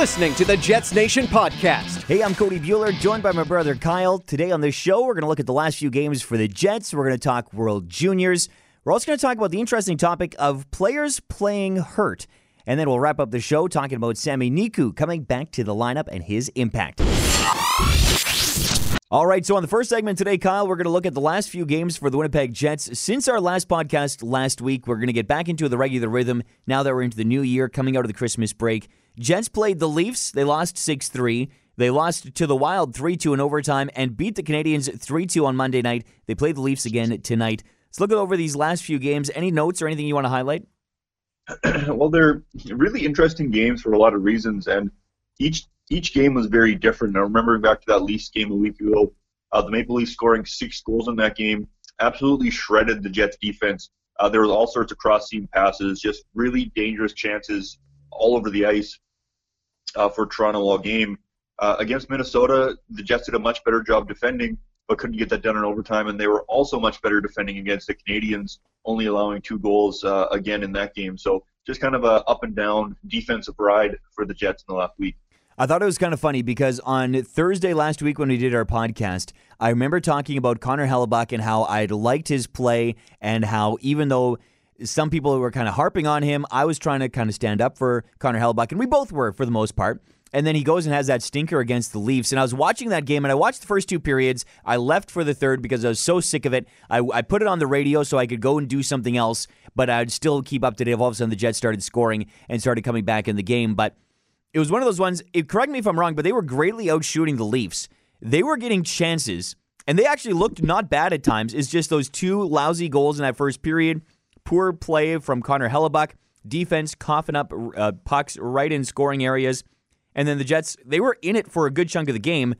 Listening to the Jets Nation podcast. Hey, I'm Cody Bueller, joined by my brother Kyle. Today on this show, we're going to look at the last few games for the Jets. We're going to talk World Juniors. We're also going to talk about the interesting topic of players playing hurt. And then we'll wrap up the show talking about Sami Niku coming back to the lineup and his impact. All right, so on the first segment today, Kyle, we're going to look at the last few games for the Winnipeg Jets. Since our last podcast last week, we're going to get back into the regular rhythm now that we're into the new year, coming out of the Christmas break. Jets played the Leafs. They lost 6 3. They lost to the Wild 3 2 in overtime and beat the Canadiens 3 2 on Monday night. They play the Leafs again tonight. Let's look over these last few games. Any notes or anything you want to highlight? well, they're really interesting games for a lot of reasons, and each each game was very different. Now, remembering back to that Leafs game a week ago, uh, the Maple Leafs scoring six goals in that game absolutely shredded the Jets defense. Uh, there was all sorts of cross-seam passes, just really dangerous chances all over the ice uh, for Toronto all game. Uh, against Minnesota, the Jets did a much better job defending, but couldn't get that done in overtime, and they were also much better defending against the Canadiens, only allowing two goals uh, again in that game. So just kind of a up and down defensive ride for the Jets in the last week. I thought it was kind of funny because on Thursday last week when we did our podcast, I remember talking about Connor Hellebuyck and how I'd liked his play and how even though some people were kind of harping on him, I was trying to kind of stand up for Connor Hellebuyck, and we both were for the most part. And then he goes and has that stinker against the Leafs. And I was watching that game, and I watched the first two periods. I left for the third because I was so sick of it. I, I put it on the radio so I could go and do something else, but I'd still keep up to date. All of a sudden, the Jets started scoring and started coming back in the game. But it was one of those ones. It, correct me if I'm wrong, but they were greatly outshooting the Leafs. They were getting chances, and they actually looked not bad at times. It's just those two lousy goals in that first period, poor play from Connor Hellebuyck, defense coughing up uh, pucks right in scoring areas, and then the Jets. They were in it for a good chunk of the game.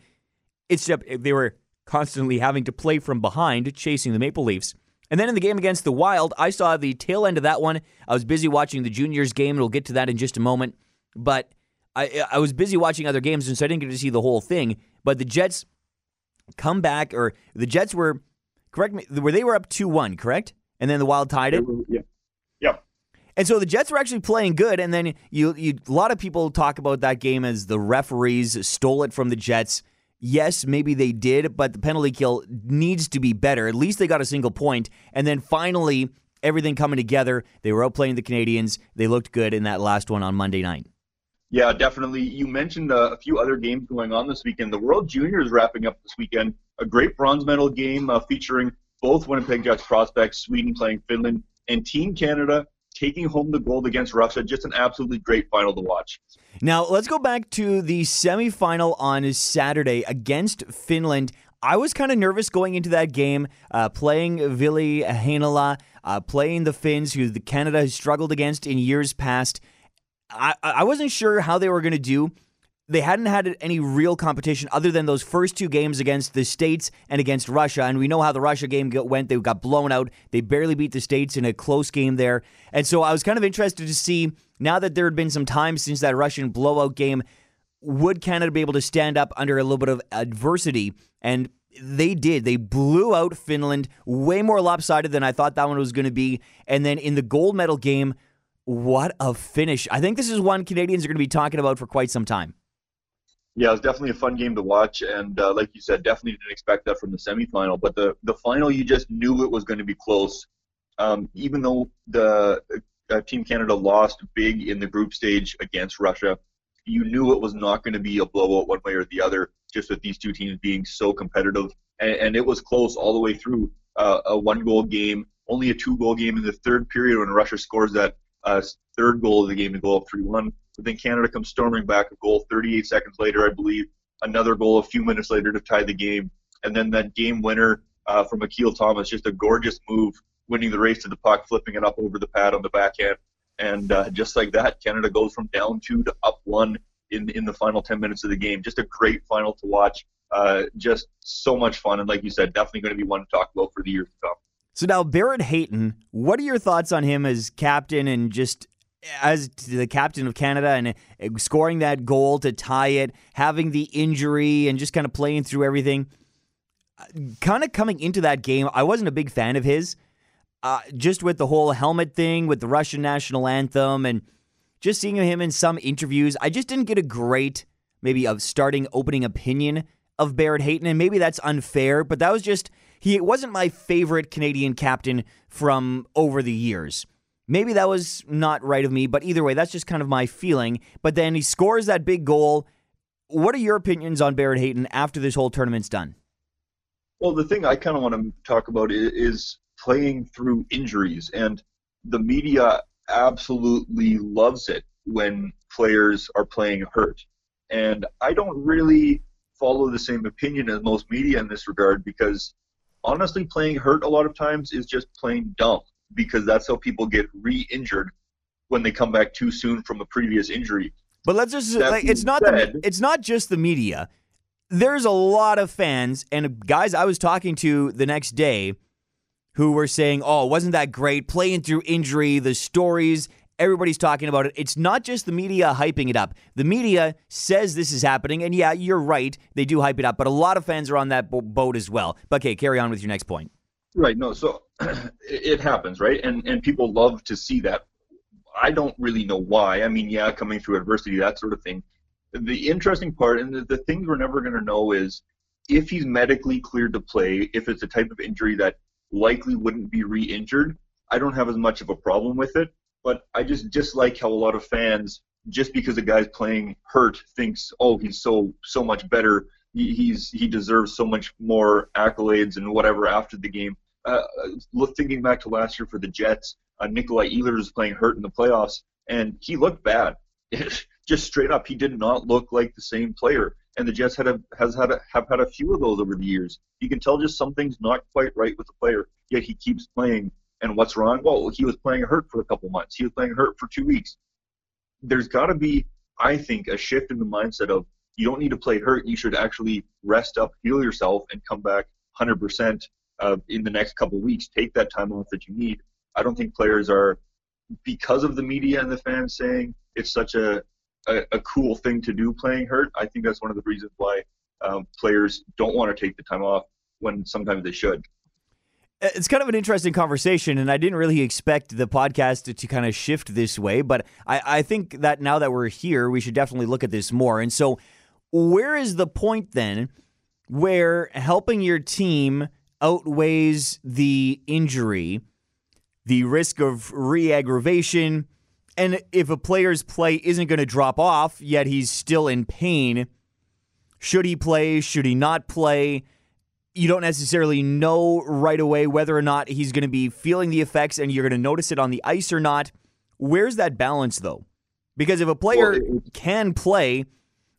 It's just they were constantly having to play from behind, chasing the Maple Leafs. And then in the game against the Wild, I saw the tail end of that one. I was busy watching the juniors game, and we'll get to that in just a moment. But I I was busy watching other games, and so I didn't get to see the whole thing. But the Jets come back, or the Jets were correct me, where they were up two one, correct? And then the Wild tied it. Yeah. Yep. And so the Jets were actually playing good, and then you, you a lot of people talk about that game as the referees stole it from the Jets. Yes, maybe they did, but the penalty kill needs to be better. At least they got a single point, and then finally everything coming together. They were outplaying the Canadiens. They looked good in that last one on Monday night. Yeah, definitely. You mentioned uh, a few other games going on this weekend. The World Juniors wrapping up this weekend. A great bronze medal game uh, featuring both Winnipeg Jets prospects, Sweden playing Finland, and Team Canada taking home the gold against Russia. Just an absolutely great final to watch. Now, let's go back to the semifinal on Saturday against Finland. I was kind of nervous going into that game, uh, playing Ville Heinola, uh, playing the Finns, who the Canada has struggled against in years past. I, I wasn't sure how they were going to do. They hadn't had any real competition other than those first two games against the States and against Russia. And we know how the Russia game went. They got blown out. They barely beat the States in a close game there. And so I was kind of interested to see now that there had been some time since that Russian blowout game, would Canada be able to stand up under a little bit of adversity? And they did. They blew out Finland way more lopsided than I thought that one was going to be. And then in the gold medal game, what a finish. I think this is one Canadians are going to be talking about for quite some time. Yeah, it was definitely a fun game to watch, and uh, like you said, definitely didn't expect that from the semifinal. But the the final, you just knew it was going to be close. Um, even though the uh, Team Canada lost big in the group stage against Russia, you knew it was not going to be a blowout one way or the other. Just with these two teams being so competitive, and, and it was close all the way through. Uh, a one goal game, only a two goal game in the third period when Russia scores that uh, third goal of the game to go up 3-1. But then Canada comes storming back a goal 38 seconds later, I believe. Another goal a few minutes later to tie the game. And then that game winner uh, from Akil Thomas, just a gorgeous move, winning the race to the puck, flipping it up over the pad on the backhand. And uh, just like that, Canada goes from down two to up one in, in the final 10 minutes of the game. Just a great final to watch. Uh, just so much fun. And like you said, definitely going to be one to talk about for the years to come. So now Barrett Hayton, what are your thoughts on him as captain and just as the captain of Canada and uh, scoring that goal to tie it, having the injury and just kind of playing through everything? Uh, kind of coming into that game, I wasn't a big fan of his. Uh, just with the whole helmet thing, with the Russian national anthem, and just seeing him in some interviews, I just didn't get a great, maybe of starting opening opinion of Barrett Hayton, and maybe that's unfair, but that was just he wasn't my favorite Canadian captain from over the years. Maybe that was not right of me, but either way, that's just kind of my feeling. But then he scores that big goal. What are your opinions on Barrett Hayton after this whole tournament's done? Well, the thing I kind of want to talk about is playing through injuries, and the media absolutely loves it when players are playing hurt. And I don't really follow the same opinion as most media in this regard because honestly, playing hurt a lot of times is just plain dumb because that's how people get re-injured when they come back too soon from a previous injury. But let's just like it's not said, the it's not just the media. There's a lot of fans and guys I was talking to the next day who were saying, "Oh, wasn't that great playing through injury, the stories Everybody's talking about it. It's not just the media hyping it up. The media says this is happening, and yeah, you're right. They do hype it up, but a lot of fans are on that boat as well. But okay, carry on with your next point. Right. No. So it happens, right? And and people love to see that. I don't really know why. I mean, yeah, coming through adversity, that sort of thing. The interesting part, and the, the things we're never going to know is if he's medically cleared to play, if it's a type of injury that likely wouldn't be re-injured, I don't have as much of a problem with it but I just dislike how a lot of fans, just because a guy's playing hurt, thinks, oh, he's so so much better. He, he's he deserves so much more accolades and whatever after the game. Uh, look, thinking back to last year for the Jets, uh, Nikolai Ehlers was playing hurt in the playoffs, and he looked bad. just straight up, he did not look like the same player. And the Jets had a, has had a, have had a few of those over the years. You can tell just something's not quite right with the player, yet he keeps playing and what's wrong? Well, he was playing hurt for a couple months. He was playing hurt for two weeks. There's got to be, I think, a shift in the mindset of you don't need to play hurt. You should actually rest up, heal yourself, and come back 100% uh, in the next couple weeks. Take that time off that you need. I don't think players are, because of the media and the fans saying it's such a, a, a cool thing to do playing hurt. I think that's one of the reasons why um, players don't want to take the time off when sometimes they should Uh, it's kind of an interesting conversation, and I didn't really expect the podcast to, to kind of shift this way, but I, I think that now that we're here, we should definitely look at this more. And so, where is the point then where helping your team outweighs the injury, the risk of re aggravation, and if a player's play isn't going to drop off, yet he's still in pain? Should he play? Should he not play? You don't necessarily know right away whether or not he's going to be feeling the effects and you're going to notice it on the ice or not. Where's that balance though? Because if a player can play,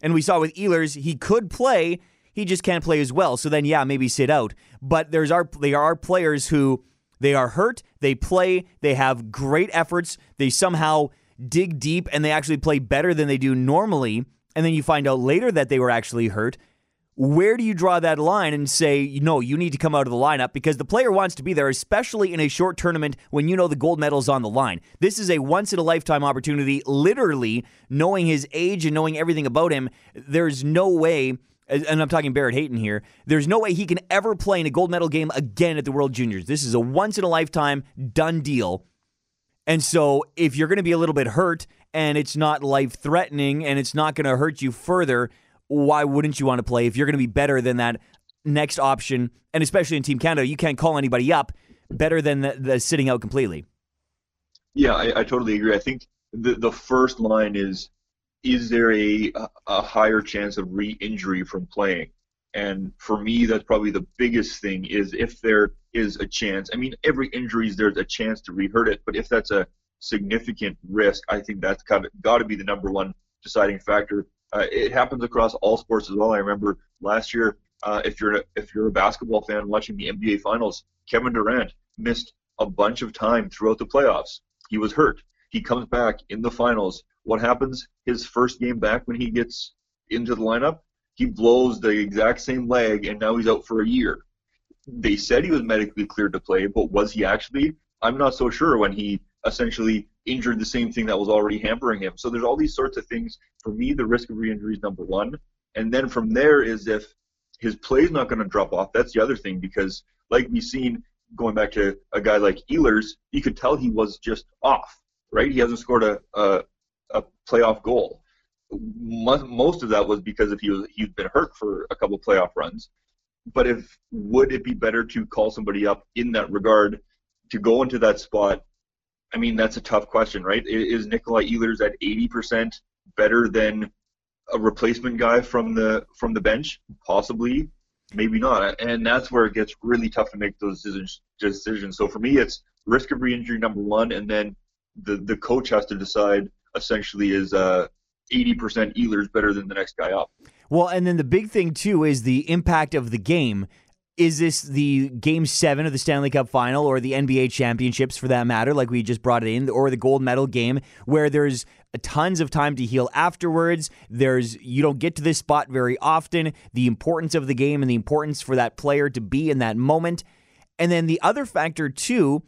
and we saw with Ehlers, he could play, he just can't play as well. So then, yeah, maybe sit out. But there's our there are players who they are hurt, they play, they have great efforts, they somehow dig deep, and they actually play better than they do normally. And then you find out later that they were actually hurt where do you draw that line and say, no, you need to come out of the lineup because the player wants to be there, especially in a short tournament when you know the gold medal's on the line? This is a once in a lifetime opportunity, literally knowing his age and knowing everything about him. There's no way, and I'm talking Barrett Hayton here, there's no way he can ever play in a gold medal game again at the World Juniors. This is a once in a lifetime done deal. And so if you're going to be a little bit hurt and it's not life threatening and it's not going to hurt you further, why wouldn't you want to play if you're going to be better than that next option? And especially in Team Canada, you can't call anybody up better than the, the sitting out completely. Yeah, I, I, totally agree. I think the the first line is is there a a higher chance of re-injury from playing? And for me, that's probably the biggest thing is if there is a chance. I mean, every injury is there's a chance to re-hurt it, but if that's a significant risk, I think that's got got to be the number one deciding factor. Uh, it happens across all sports as well. I remember last year, uh, if you're if you're a basketball fan watching the NBA Finals, Kevin Durant missed a bunch of time throughout the playoffs. He was hurt. He comes back in the finals. What happens? His first game back when he gets into the lineup, he blows the exact same leg, and now he's out for a year. They said he was medically cleared to play, but was he actually? I'm not so sure when he essentially injured the same thing that was already hampering him. So there's all these sorts of things. For me, the risk of re-injury is number one, and then from there is if his play is not going to drop off. That's the other thing because, like we've seen, going back to a guy like Ehlers, you could tell he was just off. Right? He hasn't scored a, a a playoff goal. Most of that was because if he was he'd been hurt for a couple playoff runs. But if would it be better to call somebody up in that regard to go into that spot? I mean, that's a tough question, right? Is Nikolai Ehlers at 80% better than a replacement guy from the from the bench? Possibly, maybe not. And that's where it gets really tough to make those decisions. So for me, it's risk of re-injury number one, and then the the coach has to decide essentially is uh, 80% Ehlers better than the next guy up. Well, and then the big thing too is the impact of the game. Is this the game seven of the Stanley Cup final or the NBA championships for that matter, like we just brought it in, or the gold medal game where there's tons of time to heal afterwards. There's you don't get to this spot very often. The importance of the game and the importance for that player to be in that moment. And then the other factor too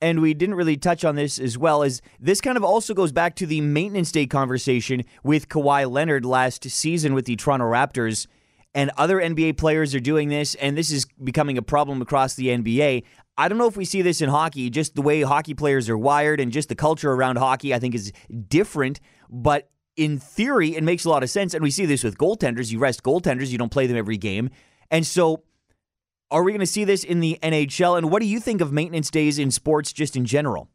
and we didn't really touch on this as well as this kind of also goes back to the maintenance day conversation with Kawhi Leonard last season with the Toronto Raptors. And other NBA players are doing this, and this is becoming a problem across the NBA. I don't know if we see this in hockey, just the way hockey players are wired and just the culture around hockey, I think is different. But in theory, it makes a lot of sense. And we see this with goaltenders. You rest goaltenders, you don't play them every game. And so are we going to see this in the NHL? And what do you think of maintenance days in sports just in general?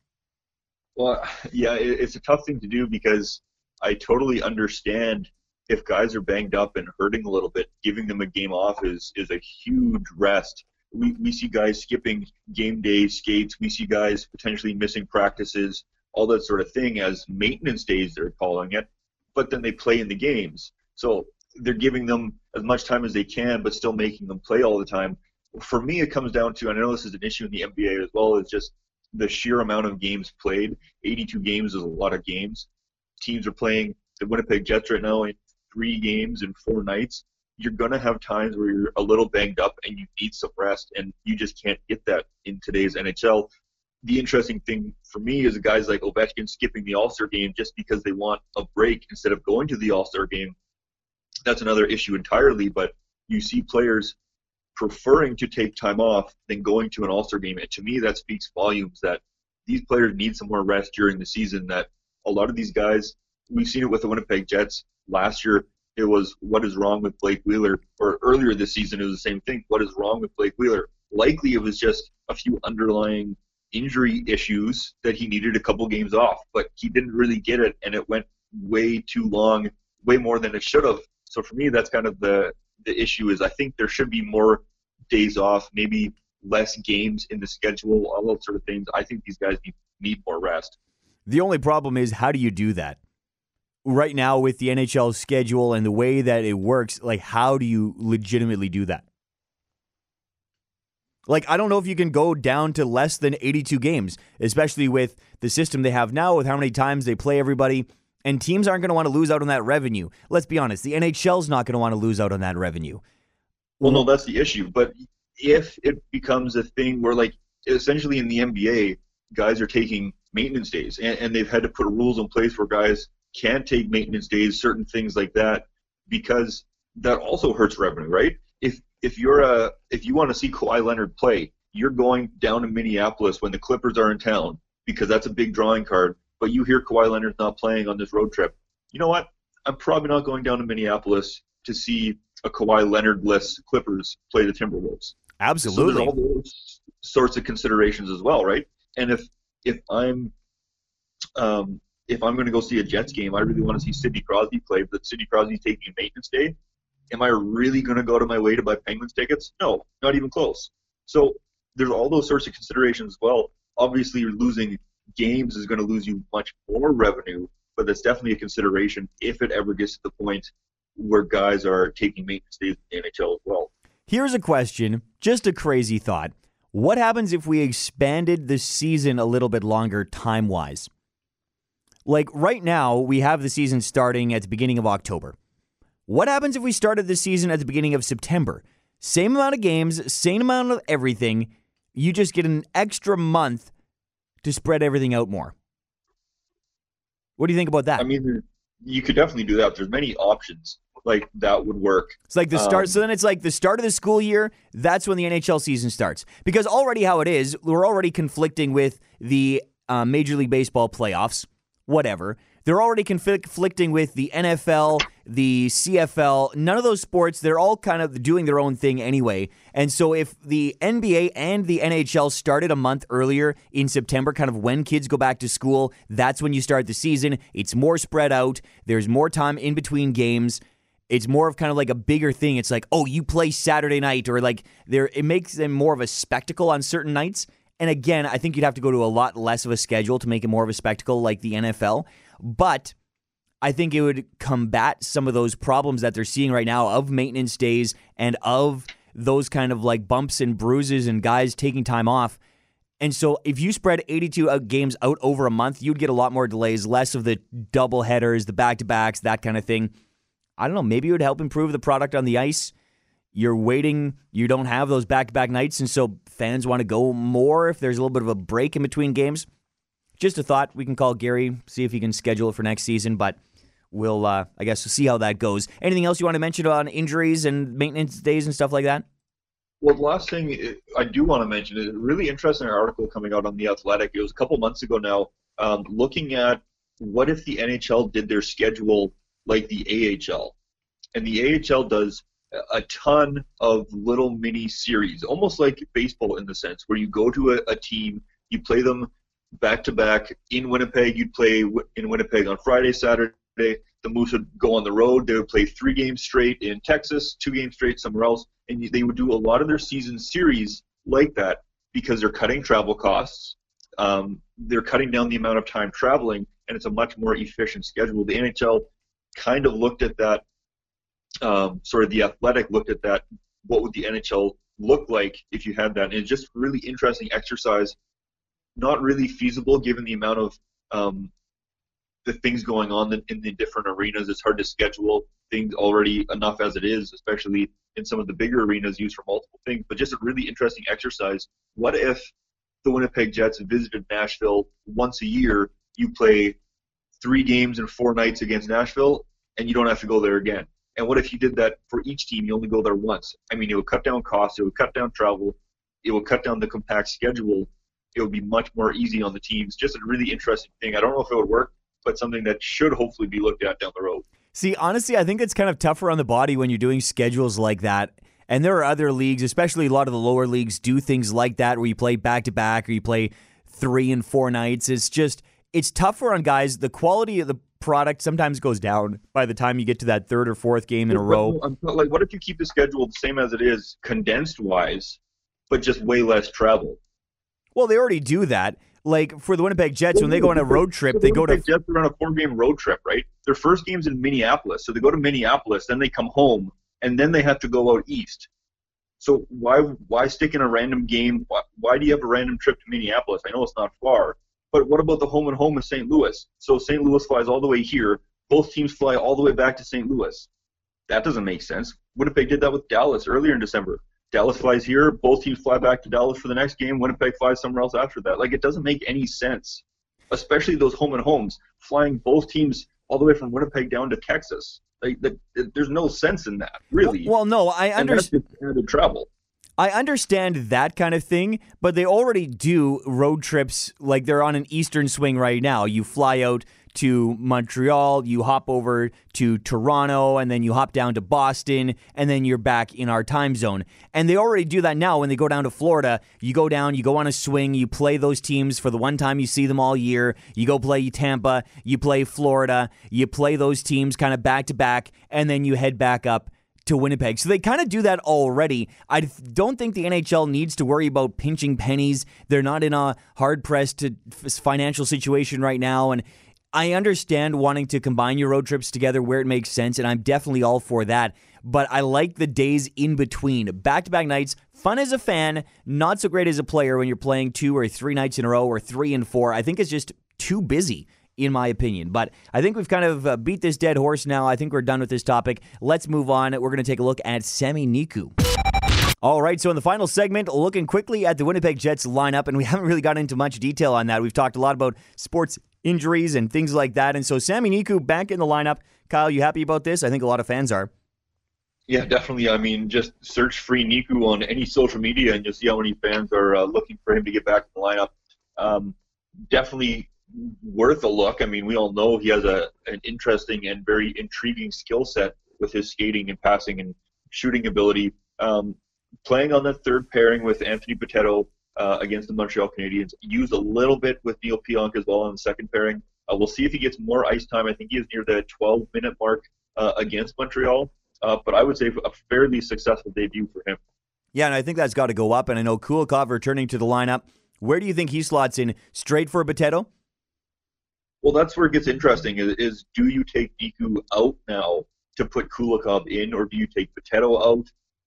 Well, yeah, it's a tough thing to do because I totally understand if guys are banged up and hurting a little bit, giving them a game off is is a huge rest. We we see guys skipping game day skates. We see guys potentially missing practices, all that sort of thing as maintenance days they're calling it. But then they play in the games, so they're giving them as much time as they can, but still making them play all the time for me, it comes down to, and I know this is an issue in the NBA as well, is just the sheer amount of games played. 82 games is a lot of games. Teams are playing the Winnipeg Jets right now in three games in four nights. You're going to have times where you're a little banged up and you need some rest, and you just can't get that in today's NHL. The interesting thing for me is guys like Ovechkin skipping the All Star game just because they want a break instead of going to the All Star game. That's another issue entirely, but you see players preferring to take time off than going to an All Star game. And to me, that speaks volumes that these players need some more rest during the season. That a lot of these guys, we've seen it with the Winnipeg Jets last year. It was what is wrong with Blake Wheeler, or earlier this season it was the same thing. What is wrong with Blake Wheeler? Likely it was just a few underlying injury issues that he needed a couple games off, but he didn't really get it, and it went way too long, way more than it should have. So for me, that's kind of the the issue is I think there should be more days off, maybe less games in the schedule, all those sort of things. I think these guys need, need more rest. The only problem is how do you do that? Right now, with the NHL schedule and the way that it works, like, how do you legitimately do that? Like, I don't know if you can go down to less than 82 games, especially with the system they have now, with how many times they play everybody. And teams aren't going to want to lose out on that revenue. Let's be honest, the NHL's not going to want to lose out on that revenue. Well, no, that's the issue. But if it becomes a thing where, like, essentially in the NBA, guys are taking maintenance days, and, and they've had to put rules in place where guys can't take maintenance days, certain things like that, because that also hurts revenue, right? If if you're a if you want to see Kawhi Leonard play, you're going down to Minneapolis when the Clippers are in town because that's a big drawing card but you hear Kawhi Leonard's not playing on this road trip. You know what? I'm probably not going down to Minneapolis to see a Kawhi Leonard-less Clippers play the Timberwolves. Absolutely. So there's all those sorts of considerations as well, right? And if if I'm um, if I'm going to go see a Jets game, I really want to see Sidney Crosby play, but Sidney Crosby's taking a maintenance day. Am I really going to go to my way to buy Penguins tickets? No, not even close. So there's all those sorts of considerations as well. Obviously, losing games is going to lose you much more revenue, but that's definitely a consideration if it ever gets to the point where guys are taking maintenance days in the NHL as well. Here's a question, just a crazy thought. What happens if we expanded the season a little bit longer time wise? Like right now, we have the season starting at the beginning of October. What happens if we started the season at the beginning of September? Same amount of games, same amount of everything. You just get an extra month to spread everything out more. What do you think about that? I mean, you could definitely do that. There's many options like that would work. It's like the start. Um, so then it's like the start of the school year. That's when the NHL season starts. Because already how it is, we're already conflicting with the uh, Major League Baseball playoffs. Whatever. They're already conflicting with the NFL, the CFL, none of those sports. They're all kind of doing their own thing anyway. And so if the NBA and the NHL started a month earlier in September, kind of when kids go back to school, that's when you start the season. It's more spread out, there's more time in between games. It's more of kind of like a bigger thing. It's like, oh, you play Saturday night, or like there. It makes them more of a spectacle on certain nights. And again, I think you'd have to go to a lot less of a schedule to make it more of a spectacle like the NFL. But I think it would combat some of those problems that they're seeing right now of maintenance days and of those kind of like bumps and bruises and guys taking time off. And so if you spread 82 uh, games out over a month, you'd get a lot more delays, less of the double headers, the back to backs, that kind of thing. I don't know, maybe it would help improve the product on the ice. You're waiting, you don't have those back to back nights, and so fans want to go more if there's a little bit of a break in between games just a thought. We can call Gary, see if he can schedule it for next season, but we'll, uh, I guess, see how that goes. Anything else you want to mention on injuries and maintenance days and stuff like that? Well, the last thing I do want to mention is a really interesting article coming out on The Athletic. It was a couple months ago now, um, looking at what if the NHL did their schedule like the AHL. And the AHL does a ton of little mini series, almost like baseball in the sense where you go to a, a team, you play them back to back in Winnipeg. You'd play in Winnipeg on Friday, Saturday. The Moose would go on the road. They would play three games straight in Texas, two games straight somewhere else, and they would do a lot of their season series like that because they're cutting travel costs. Um, they're cutting down the amount of time traveling, and it's a much more efficient schedule. The NHL kind of looked at that. Um, sort of the athletic looked at that. What would the NHL look like if you had that? And it's just really interesting exercise not really feasible given the amount of um, the things going on in the different arenas. It's hard to schedule things already enough as it is, especially in some of the bigger arenas used for multiple things. But just a really interesting exercise. What if the Winnipeg Jets visited Nashville once a year? You play three games and four nights against Nashville, and you don't have to go there again. And what if you did that for each team? You only go there once. I mean, it would cut down costs. It would cut down travel. It would cut down the compact schedule it would be much more easy on the teams. Just a really interesting thing. I don't know if it would work, but something that should hopefully be looked at down the road. See, honestly, I think it's kind of tougher on the body when you're doing schedules like that. And there are other leagues, especially a lot of the lower leagues, do things like that where you play back to back or you play three and four nights. It's just, it's tougher on guys. The quality of the product sometimes goes down by the time you get to that third or fourth game in a row. Like, what if you keep the schedule the same as it is, condensed wise, but just way less travel? Well, they already do that. Like for the Winnipeg Jets, when they go on a road trip, they go to Jets are on a four-game road trip, right? Their first game's in Minneapolis, so they go to Minneapolis, then they come home, and then they have to go out east. So why why stick in a random game? Why, why do you have a random trip to Minneapolis? I know it's not far, but what about the home and home in St. Louis? So St. Louis flies all the way here. Both teams fly all the way back to St. Louis. That doesn't make sense. Winnipeg did that with Dallas earlier in December. Dallas flies here, both teams fly back to Dallas for the next game, Winnipeg flies somewhere else after that. Like it doesn't make any sense, especially those home and homes, flying both teams all the way from Winnipeg down to Texas. Like that, there's no sense in that, really. Well, no, I understand. Added travel. I understand that kind of thing, but they already do road trips like they're on an eastern swing right now. You fly out to Montreal, you hop over to Toronto, and then you hop down to Boston, and then you're back in our time zone. And they already do that now when they go down to Florida. You go down, you go on a swing, you play those teams for the one time you see them all year. You go play Tampa, you play Florida, you play those teams kind of back to back, and then you head back up to Winnipeg. So they kind of do that already. I don't think the NHL needs to worry about pinching pennies. They're not in a hard pressed financial situation right now. And I understand wanting to combine your road trips together where it makes sense, and I'm definitely all for that. But I like the days in between. Back to back nights, fun as a fan, not so great as a player when you're playing two or three nights in a row or three and four. I think it's just too busy in my opinion. But I think we've kind of uh, beat this dead horse now. I think we're done with this topic. Let's move on. We're going to take a look at Sami Niku. All right, so in the final segment, looking quickly at the Winnipeg Jets lineup, and we haven't really got into much detail on that. We've talked a lot about sports injuries and things like that. And so Sami Niku back in the lineup. Kyle, you happy about this? I think a lot of fans are. Yeah, definitely. I mean, just search free Niku on any social media and you'll see how many fans are uh, looking for him to get back in the lineup. Um, definitely worth a look. I mean, we all know he has a an interesting and very intriguing skill set with his skating and passing and shooting ability. Um, playing on the third pairing with Anthony Bitetto uh, against the Montreal Canadiens, used a little bit with Neal Pionk as well on the second pairing. Uh, we'll see if he gets more ice time. I think he is near the 12 minute mark uh, against Montreal, uh, but I would say a fairly successful debut for him. Yeah, and I think that's got to go up. And I know Kulikov returning to the lineup. Where do you think he slots in? Straight for Bitetto? Well, that's where it gets interesting. Is, is do you take Niku out now to put Kulikov in, or do you take Bitetto out?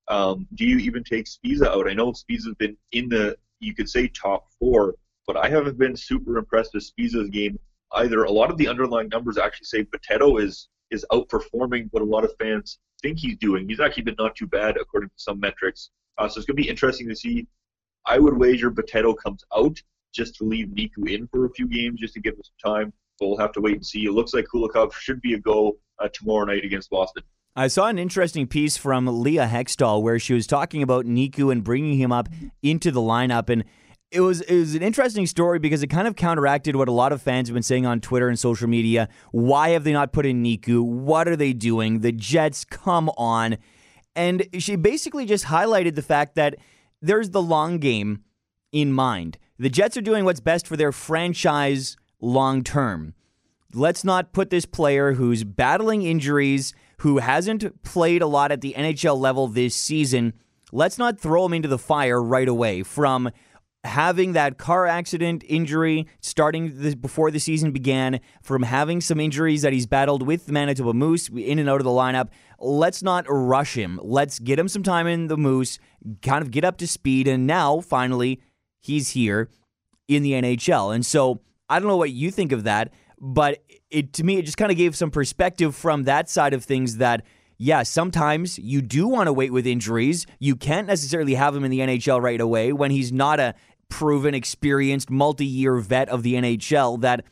Um, do you even take Sbisa out? I know Sbisa's been in the, you could say, top four, but I haven't been super impressed with Sbisa's game either. A lot of the underlying numbers actually say Bitetto is is outperforming what a lot of fans think he's doing. He's actually been not too bad according to some metrics. Uh, so it's going to be interesting to see. I would wager Bitetto comes out just to leave Niku in for a few games just to give him some time. We'll have to wait and see. It looks like Kulikov should be a go uh, tomorrow night against Boston. I saw an interesting piece from Leah Hextall where she was talking about Niku and bringing him up into the lineup and it was it was an interesting story because it kind of counteracted what a lot of fans have been saying on Twitter and social media. Why have they not put in Niku? What are they doing? The Jets, come on. And she basically just highlighted the fact that there's the long game in mind. The Jets are doing what's best for their franchise long term. Let's not put this player who's battling injuries, who hasn't played a lot at the NHL level this season, let's not throw him into the fire right away from having that car accident injury starting before the season began, from having some injuries that he's battled with the Manitoba Moose in and out of the lineup. Let's not rush him. Let's get him some time in the Moose, kind of get up to speed, and now finally he's here in the NHL. And so I don't know what you think of that, but it to me it just kind of gave some perspective from that side of things that yeah, sometimes you do want to wait with injuries. You can't necessarily have him in the NHL right away when he's not a proven, experienced, multi year vet of the NHL that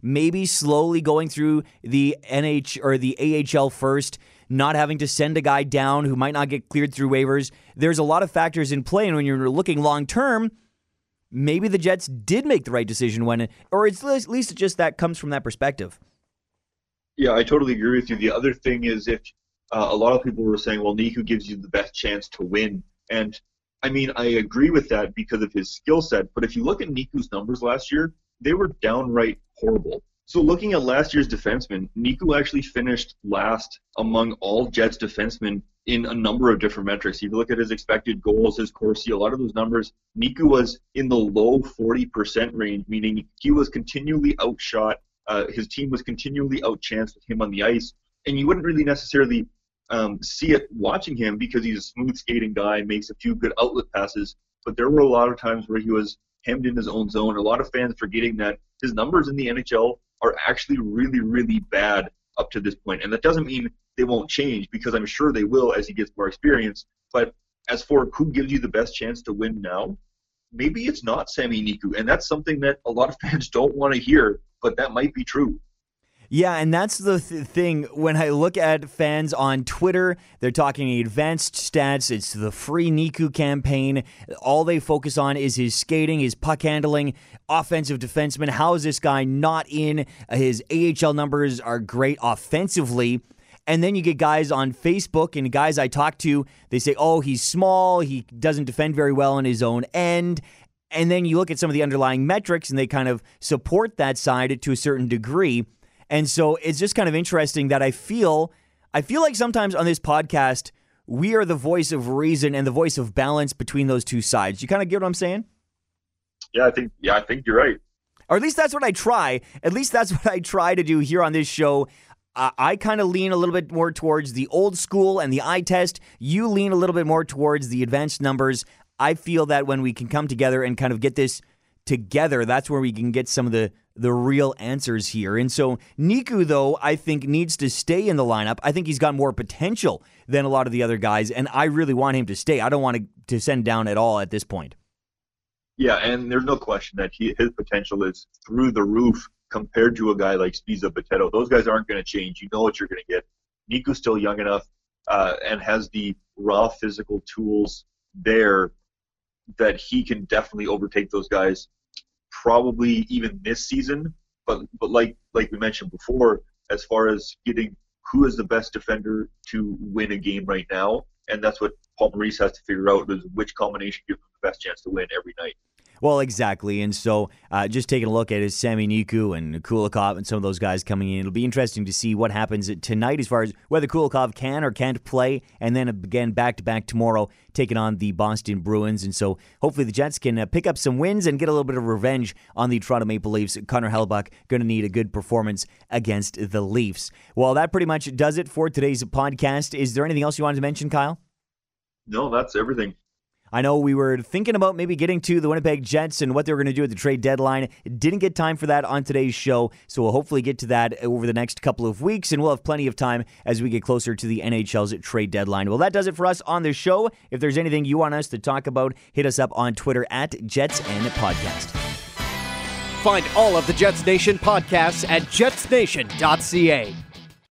maybe slowly going through the NH or the AHL first, not having to send a guy down who might not get cleared through waivers. There's a lot of factors in play. And when you're looking long term, maybe the Jets did make the right decision when, or it's at least just that comes from that perspective. Yeah, I totally agree with you. The other thing is if uh, a lot of people were saying, well, Niku gives you the best chance to win. And I mean, I agree with that because of his skill set. But if you look at Niku's numbers last year, they were downright horrible. So looking at last year's defensemen, Niku actually finished last among all Jets defensemen in a number of different metrics. If you look at his expected goals, his Corsi, a lot of those numbers, Niku was in the low 40% range, meaning he was continually outshot. Uh, his team was continually outchanced with him on the ice, and you wouldn't really necessarily um, see it watching him because he's a smooth skating guy, makes a few good outlet passes. But there were a lot of times where he was hemmed in his own zone. A lot of fans forgetting that his numbers in the NHL are actually really, really bad up to this point. And that doesn't mean they won't change because I'm sure they will as he gets more experience. But as for who gives you the best chance to win now, maybe it's not Sami Niku. And that's something that a lot of fans don't want to hear, but that might be true. Yeah, and that's the th- thing. When I look at fans on Twitter, they're talking advanced stats. It's the free Niku campaign. All they focus on is his skating, his puck handling, offensive defenseman. How is this guy not in? His AHL numbers are great offensively. And then you get guys on Facebook and guys I talk to, they say, oh, he's small. He doesn't defend very well on his own end. And then you look at some of the underlying metrics and they kind of support that side to a certain degree. And so it's just kind of interesting that I feel I feel like sometimes on this podcast we are the voice of reason and the voice of balance between those two sides. You kind of get what I'm saying? Yeah, I think yeah, I think you're right. Or at least that's what I try. At least that's what I try to do here on this show. I kind of lean a little bit more towards the old school and the eye test. You lean a little bit more towards the advanced numbers. I feel that when we can come together and kind of get this together, that's where we can get some of the the real answers here. And so Niku, though, I think needs to stay in the lineup. I think he's got more potential than a lot of the other guys, and I really want him to stay. I don't want to, to send down at all at this point. Yeah, and there's no question that he, his potential is through the roof compared to a guy like Sbisa Bitetto. Those guys aren't going to change. You know what you're going to get. Niku's still young enough uh, and has the raw physical tools there that he can definitely overtake those guys probably even this season. but but like like we mentioned before, as far as getting who is the best defender to win a game right now, and that's what Paul Maurice has to figure out is which combination gives him the best chance to win every night. Well, exactly. And so uh, just taking a look at it, Sami Niku and Kulikov and some of those guys coming in, it'll be interesting to see what happens tonight as far as whether Kulikov can or can't play. And then again, back to back tomorrow, taking on the Boston Bruins. And so hopefully the Jets can uh, pick up some wins and get a little bit of revenge on the Toronto Maple Leafs. Connor Hellebuyck going to need a good performance against the Leafs. Well, that pretty much does it for today's podcast. Is there anything else you wanted to mention, Kyle? No, that's everything. I know we were thinking about maybe getting to the Winnipeg Jets and what they were going to do at the trade deadline. Didn't get time for that on today's show, so we'll hopefully get to that over the next couple of weeks, and we'll have plenty of time as we get closer to the NHL's trade deadline. Well, that does it for us on the show. If there's anything you want us to talk about, hit us up on Twitter at Jets and Podcast. Find all of the Jets Nation podcasts at jetsnation.ca.